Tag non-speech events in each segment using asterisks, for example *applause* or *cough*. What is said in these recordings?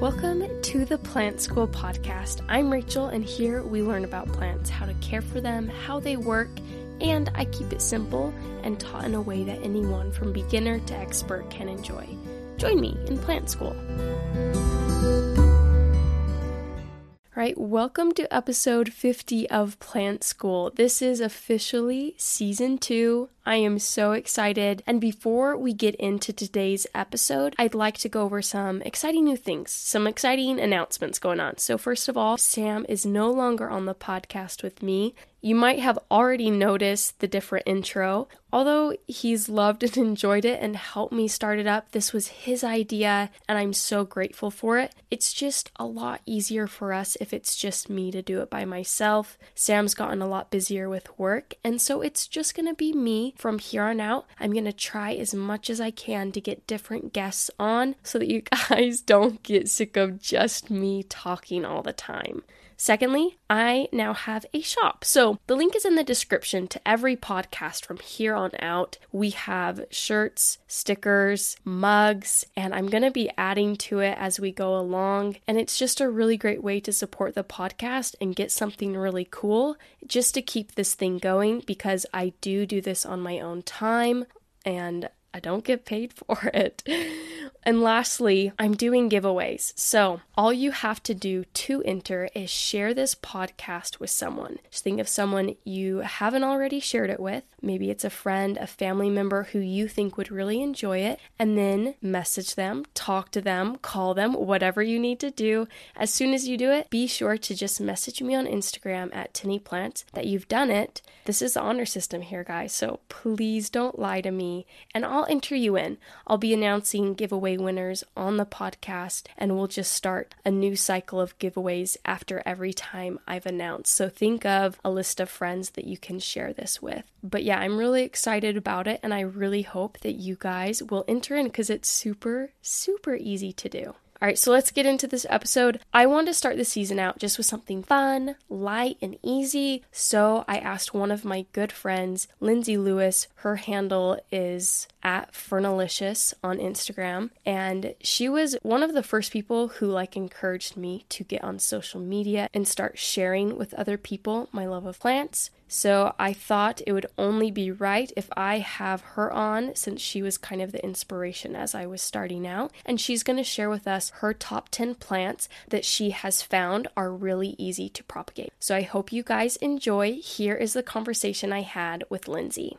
Welcome to the Plant School podcast. I'm Rachel, and here we learn about plants, how to care for them, how they work, and I keep it simple and taught in a way that anyone from beginner to expert can enjoy. Join me in Plant School. All right, welcome to episode 50 of Plant School. This is officially season two. I am so excited. And before we get into today's episode, I'd like to go over some exciting new things, some exciting announcements going on. So, first of all, Sam is no longer on the podcast with me. You might have already noticed the different intro. Although he's loved and *laughs* enjoyed it and helped me start it up, this was his idea and I'm so grateful for it. It's just a lot easier for us if it's just me to do it by myself. Sam's gotten a lot busier with work, and so it's just gonna be me from here on out. I'm gonna try as much as I can to get different guests on so that you *laughs* guys don't get sick of just me talking all the time. Secondly, I now have a shop. So the link is in the description to every podcast from here on out. We have shirts, stickers, mugs, and I'm going to be adding to it as we go along. And it's just a really great way to support the podcast and get something really cool just to keep this thing going because I do do this on my own time and I don't get paid *laughs* for it. And lastly, I'm doing giveaways. So, all you have to do to enter is share this podcast with someone. Just think of someone you haven't already shared it with. Maybe it's a friend, a family member who you think would really enjoy it, and then message them, talk to them, call them, whatever you need to do. As soon as you do it, be sure to just message me on Instagram at Tinny Plants that you've done it. This is the honor system here, guys, so please don't lie to me, and I'll enter you in. I'll be announcing giveaway winners on the podcast, and we'll just start a new cycle of giveaways after every time I've announced. So think of a list of friends that you can share this with. But yeah, I'm really excited about it, and I really hope that you guys will enter in because it's super, super easy to do. All right, so let's get into this episode. I wanted to start the season out just with something fun, light, and easy. So I asked one of my good friends, Lindsay Lewis. Her handle is at Fernalicious on Instagram. And she was one of the first people who like encouraged me to get on social media and start sharing with other people my love of plants. So I thought it would only be right if I have her on since she was kind of the inspiration as I was starting out. And she's going to share with us her top 10 plants that she has found are really easy to propagate. So I hope you guys enjoy. Here is the conversation I had with Lindsay.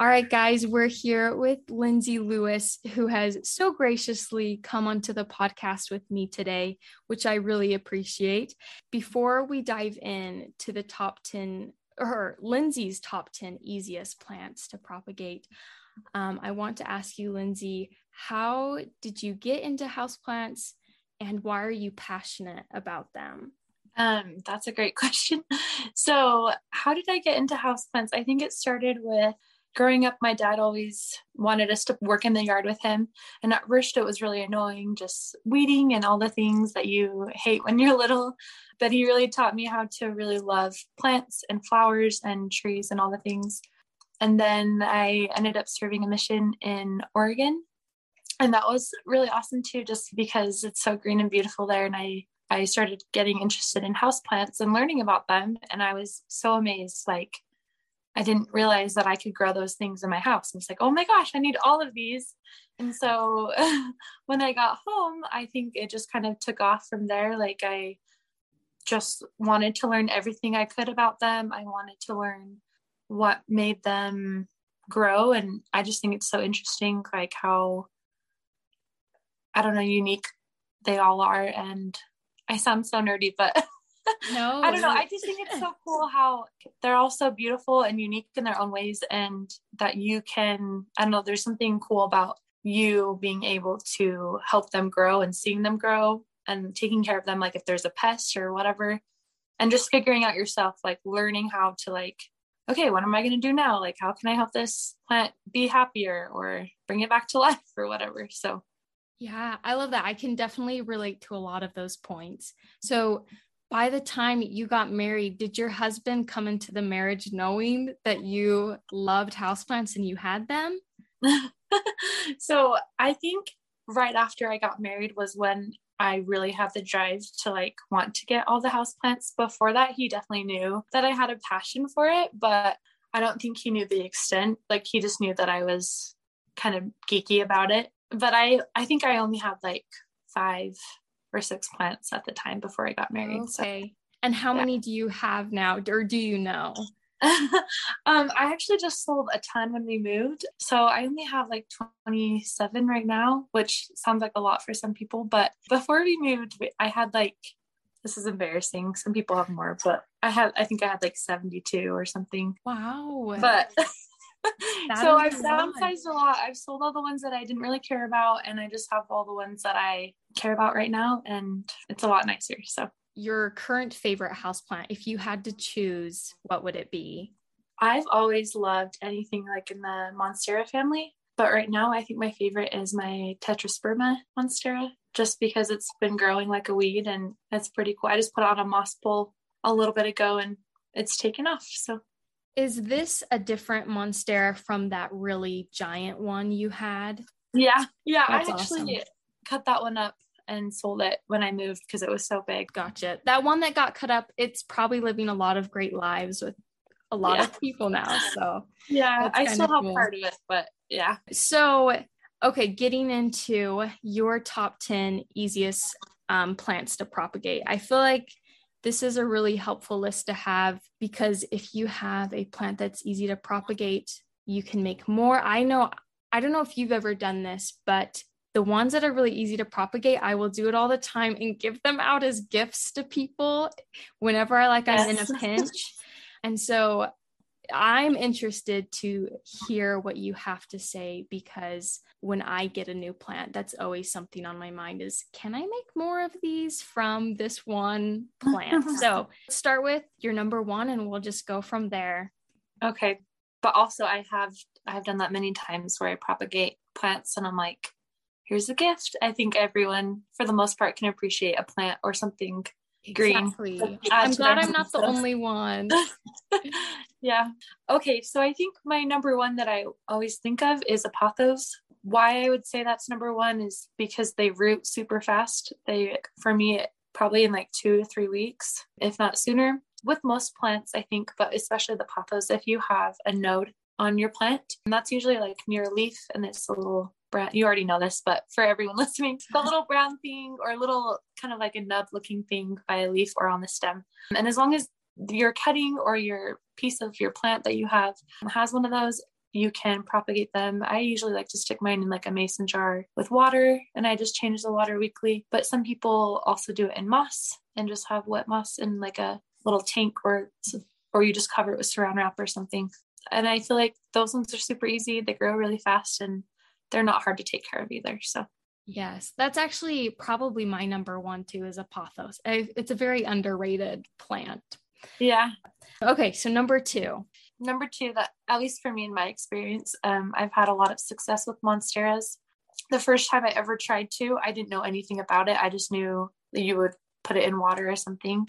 All right, guys, we're here with Lindsay Lewis, who has so graciously come onto the podcast with me today, which I really appreciate. Before we dive in to the top 10, or Lindsay's top 10 easiest plants to propagate, um, I want to ask you, Lindsay, how did you get into houseplants and why are you passionate about them? Um, that's a great *laughs* question. So, how did I get into houseplants? I think it started with growing up, my dad always wanted us to work in the yard with him. And at first, it was really annoying, just weeding and all the things that you hate when you're little. But he really taught me how to really love plants and flowers and trees and all the things. And then I ended up serving a mission in Oregon. And that was really awesome too, just because it's so green and beautiful there. And I I started getting interested in houseplants and learning about them. And I was so amazed. Like, I didn't realize that I could grow those things in my house. I was like, oh my gosh, I need all of these. And so *laughs* when I got home, I think it just kind of took off from there. Like, I just wanted to learn everything I could about them. I wanted to learn what made them grow. And I just think it's so interesting, like, how I don't know, unique they all are. And I sound so nerdy, but *laughs* no, I don't know. I just think it's so cool how they're all so beautiful and unique in their own ways, and that you can, I don't know, there's something cool about you being able to help them grow and seeing them grow and taking care of them, like if there's a pest or whatever, and just figuring out yourself, like learning how to, like, okay, what am I going to do now? Like, how can I help this plant be happier or bring it back to *laughs* life or whatever? So, yeah, I love that. I can definitely relate to a lot of those points. So, by the time you got married, did your husband come into the marriage knowing that you loved houseplants and you had them? *laughs* so, I think right after I got married was when I really had the drive to like want to get all the houseplants. Before that, he definitely knew that I had a passion for it, but I don't think he knew the extent. Like, he just knew that I was kind of geeky about it but I I think I only had like five or six plants at the time before I got married. Okay. So, and how yeah. many do you have now, or do you know? *laughs* um, I actually just sold a ton when we moved, so I only have like 27 right now, which sounds like a lot for some people. But before we moved, I had like this is embarrassing. Some people have more, but I had I think I had like 72 or something. Wow. But *laughs* so I've downsized a lot. I've sold all the ones that I didn't really care about, and I just have all the ones that I care about right now, and it's a lot nicer. So, your current favorite houseplant, if you had to choose, what would it be? I've always loved anything like in the Monstera family, but right now I think my favorite is my Tetrasperma Monstera, just because it's been growing like a weed and it's pretty cool. I just put on a moss pole a little bit ago and it's taken off. So is this a different monstera from that really giant one you had? Yeah, yeah. That's I actually awesome. Cut that one up and sold it when I moved because it was so big. Gotcha. That one that got cut up, it's probably living a lot of great lives with a lot yeah. of *laughs* people now. So yeah, I still have cool. part of it, but yeah. So okay, getting into your top 10 easiest um, plants to propagate. I feel like this is a really helpful list to have because if you have a plant that's easy to propagate, you can make more. I know, I don't know if you've ever done this, but the ones that are really easy to propagate, I will do it all the time and give them out as gifts to people whenever I like yes. I'm in a *laughs* pinch. and so I'm interested to hear what you have to say because when I get a new plant, that's always something on my mind is can I make more of these from this one plant? *laughs* so start with your number one and we'll just go from there. Okay. But also I have I've done that many times where I propagate plants and I'm like, here's a gift. I think everyone for the most part can appreciate a plant or something Exactly. green. I'm glad I'm not the only one. *laughs* yeah. Okay. So I think my number one that I always think of is a pothos. Why I would say that's number one is because they root super fast. They, for me, probably in like two to three weeks, if not sooner. With most plants, I think, but especially the pothos, if you have a node on your plant, and that's usually like near a leaf and it's a little brown you already know this but for everyone *laughs* listening the little brown thing or a little kind of like a nub looking thing by a leaf or on the stem and as long as your cutting or your piece of your plant that you have has one of those you can propagate them. I usually like to stick mine in like a mason jar with water and I just change the water weekly. But some people also do it in moss and just have wet moss in like a little tank or or you just cover it with saran wrap or something. And I feel like those ones are super easy. They grow really fast and they're not hard to take care of either. So Yes, that's actually probably my number one too is a pothos. It's a very underrated plant. Yeah. Okay, so number two. number two, that at least for me in my experience, um, I've had a lot of success with monsteras. The first time I ever tried to, I didn't know anything about it. I just knew that you would put it in water or something.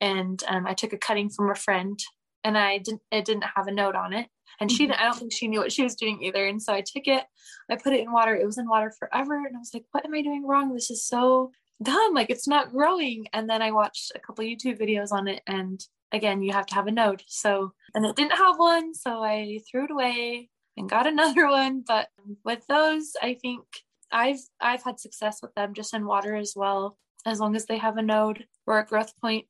And um, I took a cutting from a friend, and I didn't. It didn't have a note on it, and she. Mm-hmm. I don't think she knew what she was doing either. And so I took it. I put it in water. It was in water forever, and I was like, "What am I doing wrong? This is so dumb. Like it's not growing." And then I watched a couple YouTube videos on it, and again, you have to have a node. So, and it didn't have one, so I threw it away and got *laughs* another one. But with those, I think I've I've had success with them just in water as well. As long as they have a node or a growth point,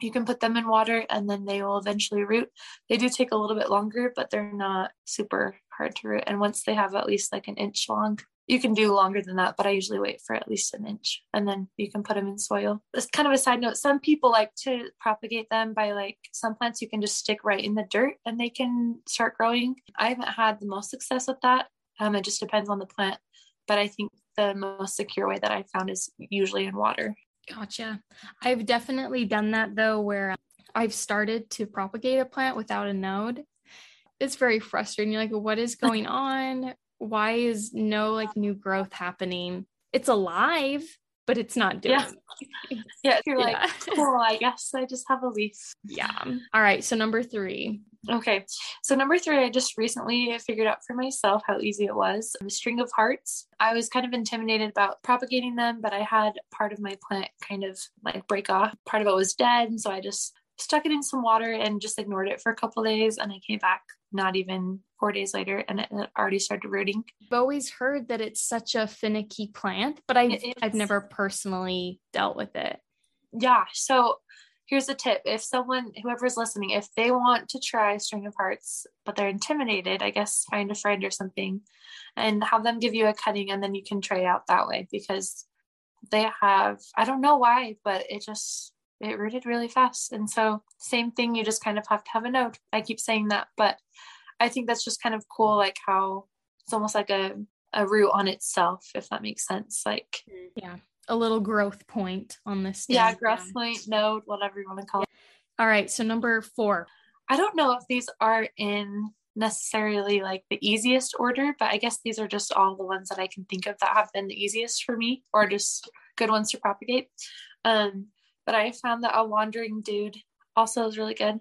you can put them in water and then they will eventually root. They do take a little bit longer, but they're not super hard to root. And once they have at least like an inch long, you can do longer than that, but I usually wait for at least an inch and then you can put them in soil. It's kind of a side note. Some people like to propagate them by like some plants you can just stick right in the dirt and they can start growing. I haven't had the most success with that. Um, it just depends on the plant, but I think the most secure way that I found is usually in water. Gotcha. I've definitely done that though, where I've started to propagate a plant without a node. It's very frustrating. You're like, what is *laughs* going on? Why is no like new growth happening? It's alive, but it's not doing. Yeah, yeah you're *laughs* yeah. like, cool. I guess I just have a leaf. Yeah. All right. So number three. Okay. So number three, I just recently figured out for myself how easy it was. A string of hearts. I was kind of intimidated about propagating them, but I had part of my plant kind of like break off. Part of it was dead. And so I just stuck it in some water and just ignored it for a couple days. And I came back not even four days later and it already started rooting. I've always heard that it's such a finicky plant, but I've, I've never personally dealt with it. Yeah. So here's a tip. If someone whoever's listening if they want to try string of hearts but they're intimidated i guess find a friend or something and have them give you a cutting and then you can try out that way because they have i don't know why but it just it rooted really fast. And so same thing you just kind of have to have a node i keep saying that but i think that's just kind of cool like how it's almost like a a root on itself if that makes sense. Like mm-hmm. yeah a little growth point on this. Yeah, growth point, node, whatever you want to call it. All right. So number four. I don't know if these are in necessarily like the easiest order, but I guess these are just all the ones that I can think of that have been the easiest for me or just good ones to propagate. Um, but I found that a wandering dude also is really good.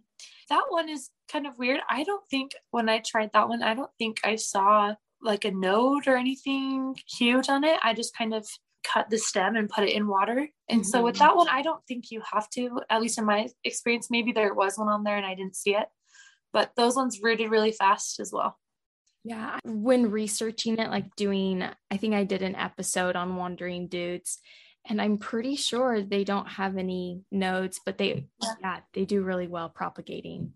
That one is kind of weird. I don't think when I tried that one, I don't think I saw like a node or anything huge on it. I just kind of cut the stem and put it in water. And mm-hmm. so with mm-hmm. that one, I don't think you have to, at least in my experience, maybe there was one on there and I didn't see it, but those ones rooted really fast as well. Yeah. When researching it, like doing, I think I did an episode on wandering dudes and I'm pretty sure they don't have any nodes, but they, yeah, yeah they do really well propagating.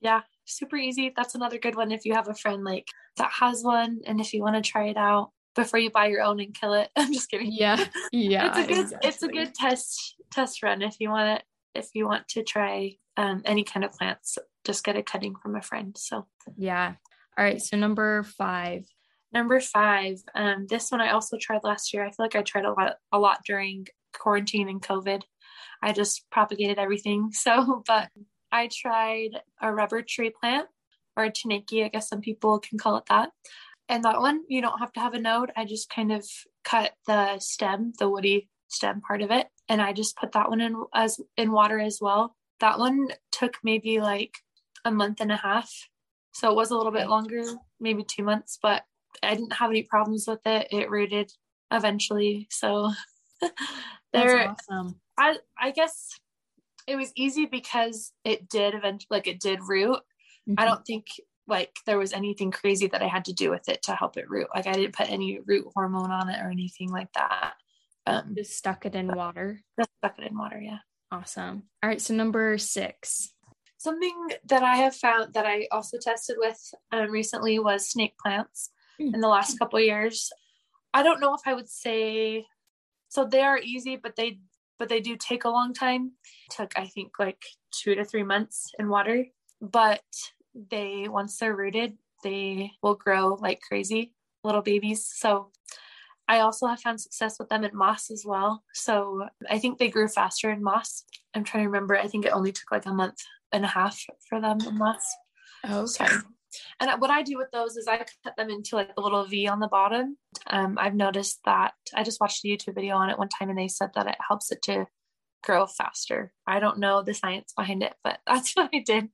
Yeah, super easy. That's another good one if you have a friend like that has one and if you want to try it out before you buy your own and kill it. *laughs* I'm just kidding. Yeah. Yeah. it's a good exactly. it's a good test test run if you want to if you want to try um, any kind of plants, just get a cutting from a friend. So yeah. All right. So number five. Number five. Um, this one I also tried last year. I feel like I tried a lot a lot during quarantine and COVID. I just propagated everything. *laughs* So, but I tried a rubber tree plant or a Tineke, I guess some people can call it that and that one you don't have to have a node. I just kind of cut the stem the woody stem part of it. And i just put that one in as in water as well. That one took maybe like a month and a half. So it was a little bit longer maybe two months but i didn't have any problems with it. It rooted eventually. So *laughs* there awesome. i i guess it was easy because it did eventually like it did root. Mm-hmm. i don't think like there was anything crazy that I had to do with it to help it root. Like I didn't put any root hormone on it or anything like that. Um, just stuck it in water. Just stuck it in water. Yeah. Awesome. All right. So number six. Something that I have found that I also tested with um, recently was snake plants mm. in the last couple years. I don't know if I would say so they are easy, but they but they do take a long time. It took I think like two to three months in water. But they once they're rooted they will grow like crazy little babies. So i also have found success with them in moss as well. So i think they grew faster in moss. I'm trying to remember. I think it only took like a month and a half for them in moss. Okay. So, and what I do with those is I cut them into like a little V on the bottom. Um, I've noticed that I just watched a YouTube video on it one time and they said that it helps it to grow faster. I don't know the science behind it, but *laughs* that's what I did.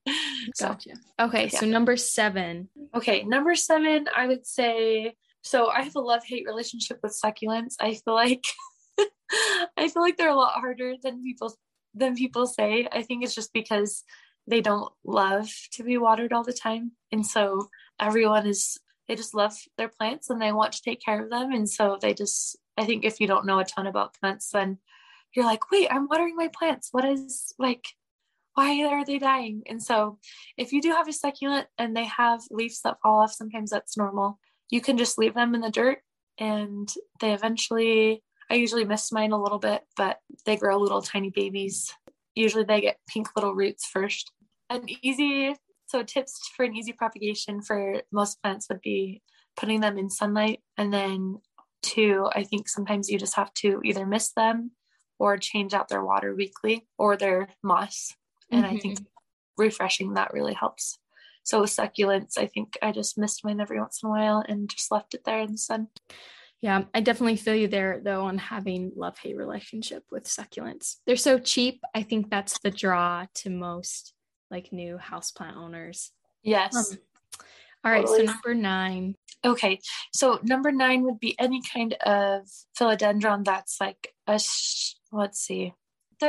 So, Gotcha. Okay, so number seven. okay, number seven, I would say so I have a love hate relationship with succulents. I feel like *laughs* I feel like they're a lot harder than people than people say. I think it's just because they don't love to be watered all the time. And so everyone is they just love their plants and they want to take care of them. And so they just I think if you don't know a ton about plants, then you're like, wait, I'm watering my plants. What is like why are they dying? And so if you do have a succulent and they have leaves that fall off, sometimes that's normal. You can just leave them in the dirt and they eventually I usually miss mine a little bit, but they grow little tiny babies. Usually they get pink little roots first. An easy, so tips for an easy propagation for most plants would be putting them in sunlight. And then two, I think sometimes you just have to either mist them or change out their water weekly or their moss. And I think refreshing that really helps. So with succulents, I think I just missed mine every once in a while and just left it there in the sun. Yeah, I definitely feel you there though on having love hate relationship with succulents. They're so cheap. I think that's the draw to most like new houseplant owners. Yes. Um, all right, Totally. so number nine. Okay, so number nine would be any kind of philodendron that's like a, sh- let's see.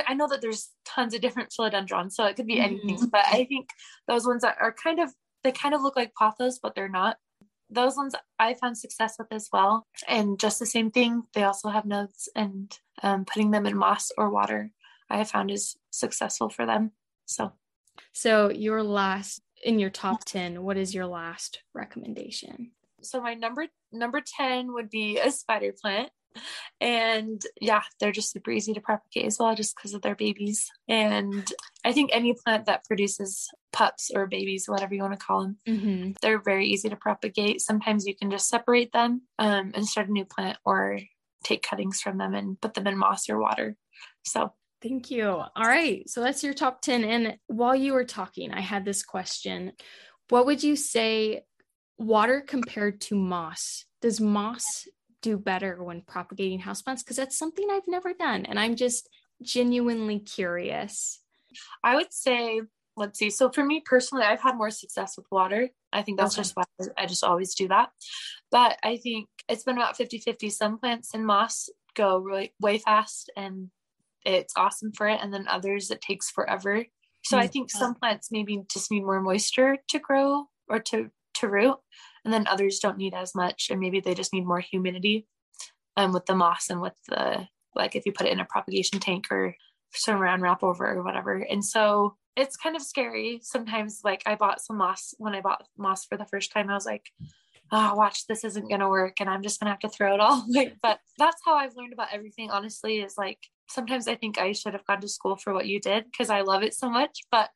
I know that there's tons of different philodendrons, so it could be anything, but I think those ones that are kind of, they kind of look like pothos, but they're not. Those ones I found success with as well. And just the same thing, they also have nodes, and um, putting them in moss or water, I have found is successful for them. So So your last in your top 10, what is your last recommendation? so my number number 10 would be a spider plant and yeah they're just super easy to propagate as well just because of their babies and i think any plant that produces pups or babies whatever you want to call them Mm-hmm. they're very easy to propagate sometimes you can just separate them um, and start a new plant or take cuttings from them and put them in moss or water so Thank you. All right. So that's your top 10. And while you were talking, I had this question. What would you say water compared to moss? Does moss do better when propagating houseplants? Because that's something I've never done. And I'm just genuinely curious. I would say, let's see. So for me personally, I've had more success with water. I think that's Okay. just why I just always do that. But I think it's been about 50 50. Some plants and moss go really way fast and it's awesome for it. And then others, it takes forever. So I mm, think some plants maybe just need more moisture to grow or to, to root. And then others don't need as much. And maybe they just need more humidity um, with the moss and with the, like if you put it in a propagation tank or saran wrap over or whatever. And so it's kind of scary sometimes. Like I bought some moss when I bought moss for the first time. I was like, oh, watch, this isn't going to work. And I'm just going to have to throw it all *laughs* away. But that's how I've learned about everything, honestly, is like sometimes I think I should have gone to school for what you did because I love it so much. But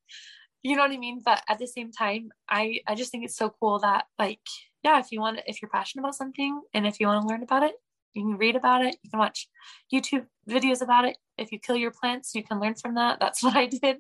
you know what I mean? But at the same time, I, I just think it's so cool that like, yeah, if you want, if you're passionate about something and if you want to learn about it, you can read about it. You can watch YouTube videos about it. If you kill your plants, you can learn from that. That's *laughs* what I did.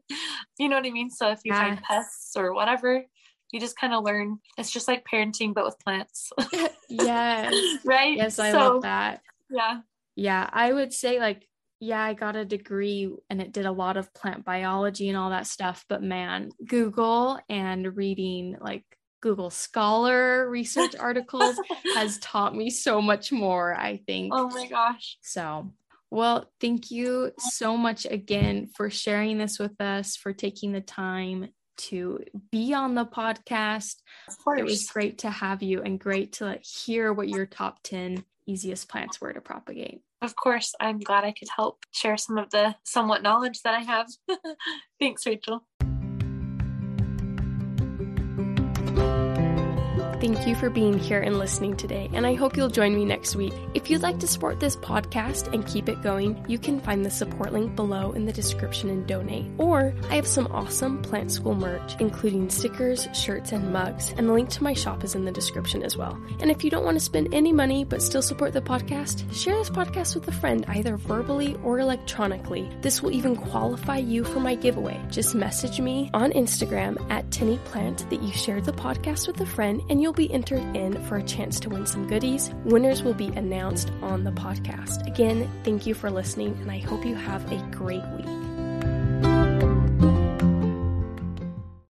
You know what I mean? So if you find pests or whatever, you just kind of learn. It's just like parenting, but with plants, *laughs* Yes. right? Yes, I So, love that. Yeah. Yeah, I would say like yeah, I got a degree and it did a lot of plant biology and all that stuff, but man, Google and reading like Google Scholar research articles *laughs* has taught me so much more, I think. Oh my gosh. So, well, thank you so much again for sharing this with us, for taking the time to be on the podcast. Of course. It was great to have you and great to hear what your top 10 easiest plants were to propagate. Of course, I'm glad I could help share some of the somewhat knowledge that I have. *laughs* Thanks, Rachel. Thank you for being here and listening today, and I hope you'll join me next week. If you'd like to support this podcast and keep it going, you can find the support link below in the description and donate. Or I have some awesome Plant School merch, including stickers, shirts, and mugs, and the link to my shop is in the description as well. And if you don't want to spend any money but still support the podcast, share this podcast with a friend either verbally or electronically. This will even qualify you for my giveaway. Just message me on Instagram at Tinny Plant that you shared the podcast with a friend and you'll be entered in for a chance to win some goodies. Winners will be announced on the podcast. Again, thank you for listening and I hope you have a great week.